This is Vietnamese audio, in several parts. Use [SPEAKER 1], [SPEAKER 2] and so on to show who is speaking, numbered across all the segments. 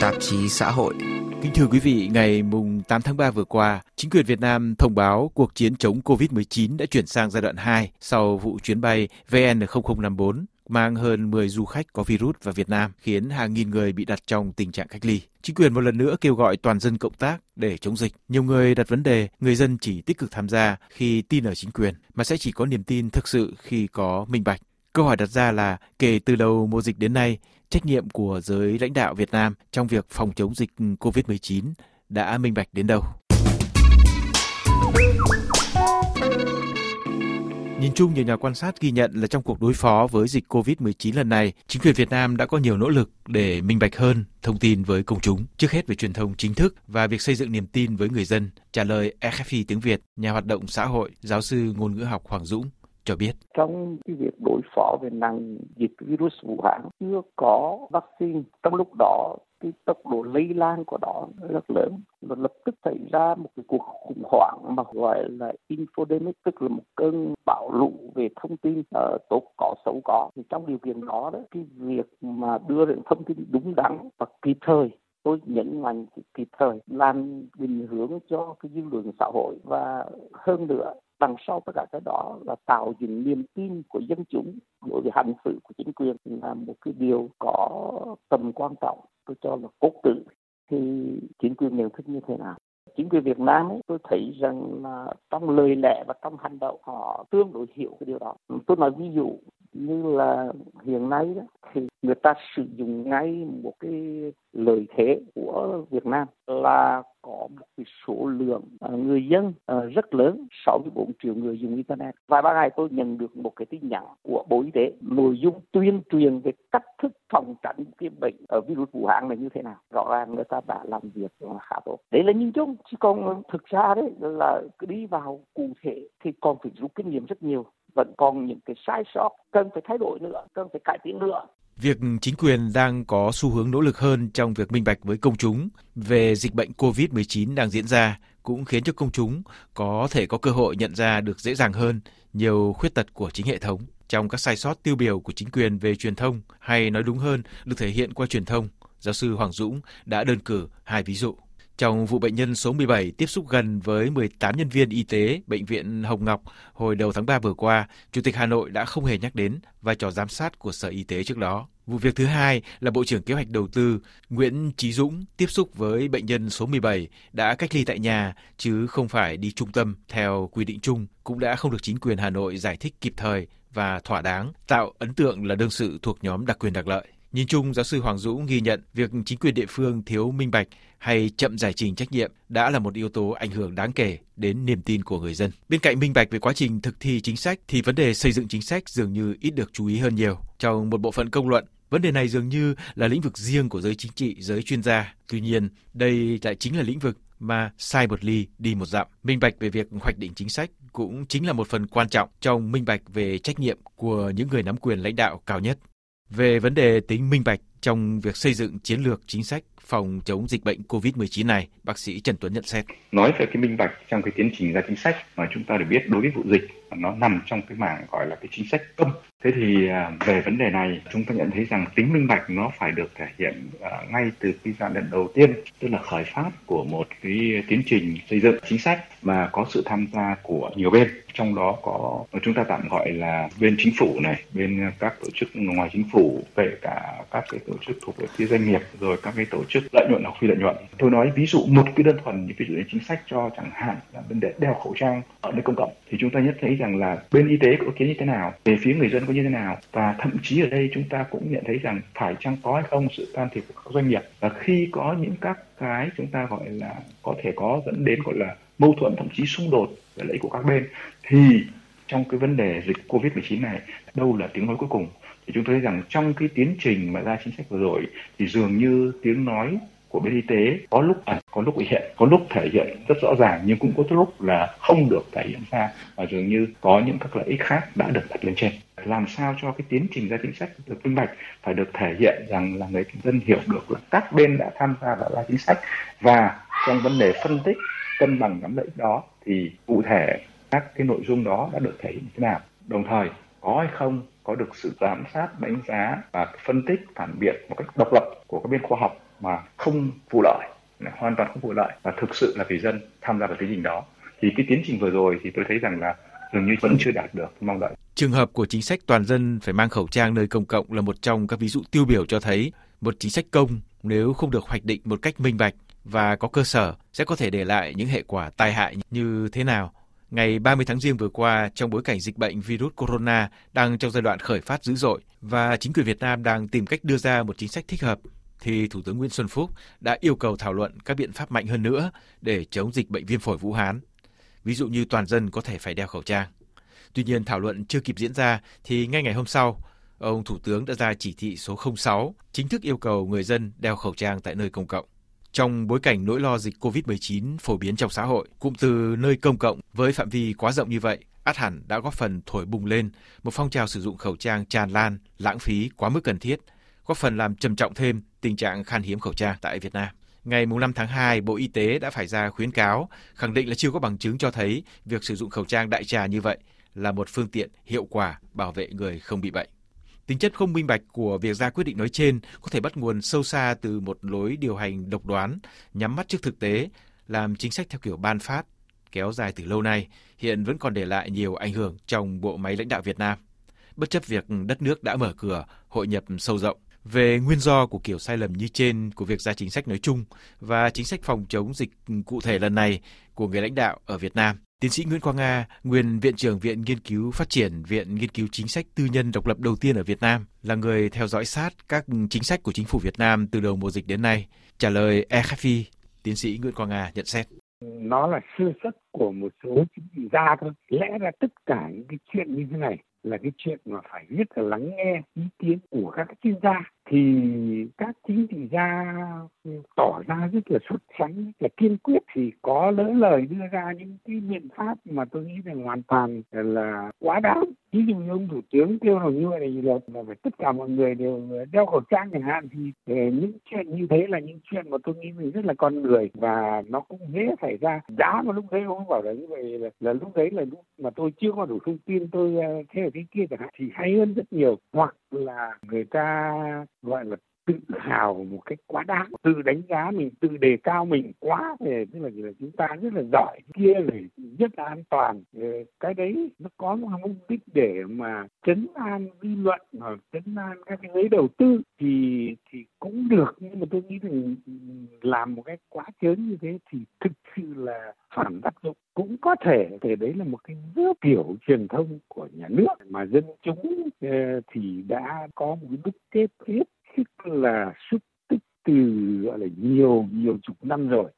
[SPEAKER 1] tạp chí xã hội.
[SPEAKER 2] Kính thưa quý vị, ngày mùng 8 tháng 3 vừa qua, chính quyền Việt Nam thông báo cuộc chiến chống COVID-19 đã chuyển sang giai đoạn 2 sau vụ chuyến bay VN0054 mang hơn 10 du khách có virus vào Việt Nam, khiến hàng nghìn người bị đặt trong tình trạng cách ly. Chính quyền một lần nữa kêu gọi toàn dân cộng tác để chống dịch. Nhiều người đặt vấn đề, người dân chỉ tích cực tham gia khi tin ở chính quyền, mà sẽ chỉ có niềm tin thực sự khi có minh bạch. Câu hỏi đặt ra là kể từ đầu mùa dịch đến nay, trách nhiệm của giới lãnh đạo Việt Nam trong việc phòng chống dịch COVID-19 đã minh bạch đến đâu? Nhìn chung, nhiều nhà quan sát ghi nhận là trong cuộc đối phó với dịch COVID-19 lần này, chính quyền Việt Nam đã có nhiều nỗ lực để minh bạch hơn thông tin với công chúng, trước hết về truyền thông chính thức và việc xây dựng niềm tin với người dân. Trả lời EFI tiếng Việt, nhà hoạt động xã hội, giáo sư ngôn ngữ học Hoàng Dũng cho biết.
[SPEAKER 3] Trong cái việc đối phó về năng dịch virus Vũ Hán chưa có vaccine, trong lúc đó cái tốc độ lây lan của nó rất lớn. Và lập tức xảy ra một cái cuộc khủng hoảng mà gọi là infodemic tức là một cơn bão lũ về thông tin uh, tốt có xấu có. Thì trong điều kiện đó đó cái việc mà đưa ra thông tin đúng đắn và kịp thời tôi nhấn mạnh kịp thời làm định hướng cho cái dư luận xã hội và hơn nữa đằng sau tất cả cái đó là tạo dựng niềm tin của dân chúng đối với hành xử của chính quyền là một cái điều có tầm quan trọng tôi cho là cốt tử thì chính quyền nhận thức như thế nào chính quyền Việt Nam ấy, tôi thấy rằng là trong lời lẽ và trong hành động họ tương đối hiểu cái điều đó. Tôi nói ví dụ như là hiện nay đó, thì người ta sử dụng ngay một cái lợi thế của Việt Nam là có một cái số lượng à, người dân à, rất lớn 64 triệu người dùng internet. Vài ba ngày tôi nhận được một cái tin nhắn của bộ y tế nội dung tuyên truyền về cách thức phòng tránh cái bệnh ở virus Vũ Hán này như thế nào. Rõ ràng người ta đã làm việc khá tốt. Đấy là nhìn chung chứ còn thực ra đấy là đi vào cụ thể thì còn phải rút kinh nghiệm rất nhiều vẫn còn những cái sai sót, cần phải thay đổi nữa, cần phải cải tiến nữa
[SPEAKER 2] Việc chính quyền đang có xu hướng nỗ lực hơn trong việc minh bạch với công chúng về dịch bệnh COVID-19 đang diễn ra cũng khiến cho công chúng có thể có cơ hội nhận ra được dễ dàng hơn nhiều khuyết tật của chính hệ thống trong các sai sót tiêu biểu của chính quyền về truyền thông hay nói đúng hơn, được thể hiện qua truyền thông. Giáo sư Hoàng Dũng đã đơn cử hai ví dụ. Trong vụ bệnh nhân số 17 tiếp xúc gần với 18 nhân viên y tế Bệnh viện Hồng Ngọc hồi đầu tháng 3 vừa qua, Chủ tịch Hà Nội đã không hề nhắc đến vai trò giám sát của Sở Y tế trước đó. Vụ việc thứ hai là Bộ trưởng Kế hoạch Đầu tư Nguyễn Trí Dũng tiếp xúc với bệnh nhân số 17 đã cách ly tại nhà chứ không phải đi trung tâm theo quy định chung, cũng đã không được chính quyền Hà Nội giải thích kịp thời và thỏa đáng, tạo ấn tượng là đương sự thuộc nhóm đặc quyền đặc lợi. Nhìn chung, giáo sư Hoàng Dũng ghi nhận việc chính quyền địa phương thiếu minh bạch hay chậm giải trình trách nhiệm đã là một yếu tố ảnh hưởng đáng kể đến niềm tin của người dân. Bên cạnh minh bạch về quá trình thực thi chính sách thì vấn đề xây dựng chính sách dường như ít được chú ý hơn nhiều. Trong một bộ phận công luận, Vấn đề này dường như là lĩnh vực riêng của giới chính trị, giới chuyên gia. Tuy nhiên, đây lại chính là lĩnh vực mà sai một ly đi một dặm. Minh bạch về việc hoạch định chính sách cũng chính là một phần quan trọng trong minh bạch về trách nhiệm của những người nắm quyền lãnh đạo cao nhất. Về vấn đề tính minh bạch trong việc xây dựng chiến lược chính sách phòng chống dịch bệnh COVID-19 này, bác sĩ Trần Tuấn nhận xét.
[SPEAKER 4] Nói về cái minh bạch trong cái tiến trình ra chính sách mà chúng ta được biết đối với vụ dịch nó nằm trong cái mảng gọi là cái chính sách công. Thế thì à, về vấn đề này chúng ta nhận thấy rằng tính minh bạch nó phải được thể hiện à, ngay từ cái giai đoạn đầu tiên, tức là khởi phát của một cái tiến trình xây dựng chính sách mà có sự tham gia của nhiều bên trong đó có chúng ta tạm gọi là bên chính phủ này bên các tổ chức ngoài chính phủ kể cả các cái tổ chức thuộc về phía doanh nghiệp rồi các cái tổ chức lợi nhuận hoặc phi lợi nhuận. Tôi nói ví dụ một cái đơn thuần như ví dụ như chính sách cho chẳng hạn là vấn đề đeo khẩu trang ở nơi công cộng, thì chúng ta nhất thấy rằng là bên y tế có ý kiến như thế nào, về phía người dân có như thế nào, và thậm chí ở đây chúng ta cũng nhận thấy rằng phải chăng có hay không sự can thiệp của các doanh nghiệp. Và khi có những các cái chúng ta gọi là có thể có dẫn đến gọi là mâu thuẫn, thậm chí xung đột về lợi ích của các bên, thì trong cái vấn đề dịch Covid-19 này, đâu là tiếng nói cuối cùng? Thì chúng tôi thấy rằng trong cái tiến trình mà ra chính sách vừa rồi, thì dường như tiếng nói của bên y tế có lúc ẩn, có lúc hiện, có lúc thể hiện rất rõ ràng, nhưng cũng có lúc là không được thể hiện ra và dường như có những các lợi ích khác đã được đặt lên trên. Làm sao cho cái tiến trình ra chính sách được minh bạch, phải được thể hiện rằng là người dân hiểu được là các bên đã tham gia vào ra chính sách. Và trong vấn đề phân tích, cân bằng nhóm lợi ích đó, thì cụ thể các cái nội dung đó đã được thể hiện như thế nào. Đồng thời, có hay không có được sự giám sát, đánh giá và phân tích, phản biện một cách độc lập của các bên khoa học mà không vụ lợi hoàn toàn không vụ lợi và thực sự là vì dân tham gia vào tiến trình đó thì cái tiến trình vừa rồi thì tôi thấy rằng là dường như vẫn chưa đạt được mong đợi.
[SPEAKER 2] Trường hợp của chính sách toàn dân phải mang khẩu trang nơi công cộng là một trong các ví dụ tiêu biểu cho thấy một chính sách công nếu không được hoạch định một cách minh bạch và có cơ sở sẽ có thể để lại những hệ quả tai hại như thế nào. Ngày 30 tháng Giêng vừa qua, trong bối cảnh dịch bệnh virus corona đang trong giai đoạn khởi phát dữ dội và chính quyền Việt Nam đang tìm cách đưa ra một chính sách thích hợp, thì Thủ tướng Nguyễn Xuân Phúc đã yêu cầu thảo luận các biện pháp mạnh hơn nữa để chống dịch bệnh viêm phổi Vũ Hán. Ví dụ như toàn dân có thể phải đeo khẩu trang. Tuy nhiên, thảo luận chưa kịp diễn ra thì ngay ngày hôm sau, ông Thủ tướng đã ra chỉ thị số 06 chính thức yêu cầu người dân đeo khẩu trang tại nơi công cộng. Trong bối cảnh nỗi lo dịch COVID-19 phổ biến trong xã hội, cụm từ nơi công cộng với phạm vi quá rộng như vậy, át hẳn đã góp phần thổi bùng lên một phong trào sử dụng khẩu trang tràn lan, lãng phí quá mức cần thiết, góp phần làm trầm trọng thêm tình trạng khan hiếm khẩu trang tại Việt Nam. Ngày 5 tháng 2, Bộ Y tế đã phải ra khuyến cáo, khẳng định là chưa có bằng chứng cho thấy việc sử dụng khẩu trang đại trà như vậy là một phương tiện hiệu quả bảo vệ người không bị bệnh. Tính chất không minh bạch của việc ra quyết định nói trên có thể bắt nguồn sâu xa từ một lối điều hành độc đoán, nhắm mắt trước thực tế, làm chính sách theo kiểu ban phát, kéo dài từ lâu nay, hiện vẫn còn để lại nhiều ảnh hưởng trong bộ máy lãnh đạo Việt Nam. Bất chấp việc đất nước đã mở cửa, hội nhập sâu rộng, về nguyên do của kiểu sai lầm như trên của việc ra chính sách nói chung và chính sách phòng chống dịch cụ thể lần này của người lãnh đạo ở Việt Nam. Tiến sĩ Nguyễn Quang Nga, nguyên Viện trưởng Viện Nghiên cứu Phát triển Viện Nghiên cứu Chính sách Tư nhân độc lập đầu tiên ở Việt Nam, là người theo dõi sát các chính sách của chính phủ Việt Nam từ đầu mùa dịch đến nay. Trả lời EFI, tiến sĩ Nguyễn Quang Nga nhận xét.
[SPEAKER 1] Nó là sơ xuất của một số chính trị gia thôi. Lẽ ra tất cả những cái chuyện như thế này là cái chuyện mà phải rất là lắng nghe ý kiến của các chuyên gia thì các chính trị gia tỏ ra rất là xuất sắc là kiên quyết thì có lỡ lời đưa ra những cái biện pháp mà tôi nghĩ rằng hoàn toàn là quá đáng. Ví dụ như ông thủ tướng kêu là như vậy là, là phải tất cả mọi người đều đeo khẩu trang chẳng hạn thì những chuyện như thế là những chuyện mà tôi nghĩ mình rất là con người và nó cũng dễ xảy ra. Giá mà lúc đấy ông bảo là như vậy là, là lúc đấy là lúc mà tôi chưa có đủ thông tin tôi ờ, thế là cái kia chẳng hạn, thì hay hơn rất nhiều. Hoặc là người ta gọi là tự hào một cách quá đáng tự đánh giá mình tự đề cao mình quá về tức là, là chúng ta rất là giỏi kia là rất là an toàn. Ờ, cái đấy nó có một mục đích để mà chấn an dư luận hoặc chấn an các cái giới đầu tư thì thì cũng được. Nhưng mà tôi nghĩ rằng làm một cái quá chớn như thế thì thực sự là phản tác dụng cũng có thể. Thì đấy là một cái kiểu truyền thông của nhà nước mà dân chúng ờ, thì đã có một cái bức kết hết tức là xúc tích từ, gọi là, nhiều nhiều chục năm rồi.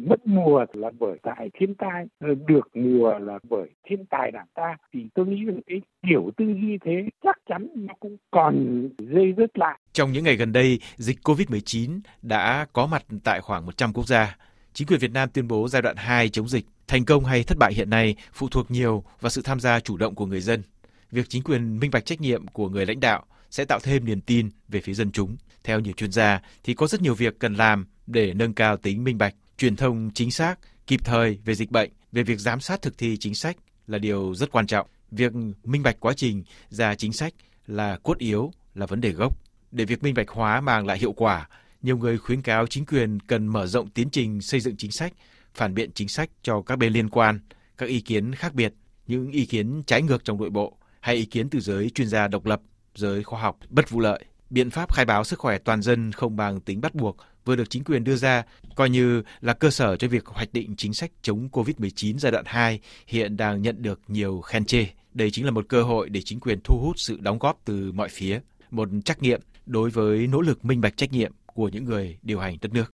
[SPEAKER 1] Mất mùa là bởi tại thiên tai được mùa là bởi thiên tài đảng ta. Thì tôi nghĩ rằng cái kiểu tư duy thế chắc chắn nó cũng còn dây dứt lại.
[SPEAKER 2] Trong những ngày gần đây, dịch Covid-19 đã có mặt tại khoảng 100 quốc gia. Chính quyền Việt Nam tuyên bố giai đoạn 2 chống dịch thành công hay thất bại hiện nay phụ thuộc nhiều vào sự tham gia chủ động của người dân. Việc chính quyền minh bạch trách nhiệm của người lãnh đạo sẽ tạo thêm niềm tin về phía dân chúng. Theo nhiều chuyên gia thì có rất nhiều việc cần làm để nâng cao tính minh bạch, truyền thông chính xác, kịp thời về dịch bệnh, về việc giám sát thực thi chính sách là điều rất quan trọng. Việc minh bạch quá trình ra chính sách là cốt yếu, là vấn đề gốc. Để việc minh bạch hóa mang lại hiệu quả, nhiều người khuyến cáo chính quyền cần mở rộng tiến trình xây dựng chính sách, phản biện chính sách cho các bên liên quan, các ý kiến khác biệt, những ý kiến trái ngược trong nội bộ hay ý kiến từ giới chuyên gia độc lập giới khoa học bất vụ lợi. Biện pháp khai báo sức khỏe toàn dân không bằng tính bắt buộc vừa được chính quyền đưa ra coi như là cơ sở cho việc hoạch định chính sách chống COVID-19 giai đoạn 2 hiện đang nhận được nhiều khen chê. Đây chính là một cơ hội để chính quyền thu hút sự đóng góp từ mọi phía, một trách nhiệm đối với nỗ lực minh bạch trách nhiệm của những người điều hành đất nước.